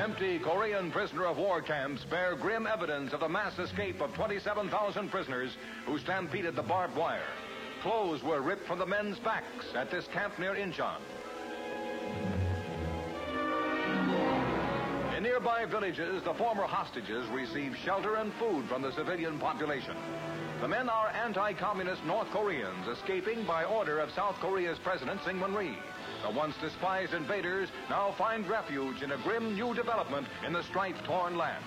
Empty Korean prisoner of war camps bear grim evidence of the mass escape of 27,000 prisoners who stampeded the barbed wire. Clothes were ripped from the men's backs at this camp near Incheon. In nearby villages, the former hostages receive shelter and food from the civilian population. The men are anti-communist North Koreans escaping by order of South Korea's President Syngman Rhee. The once despised invaders now find refuge in a grim new development in the strife-torn land.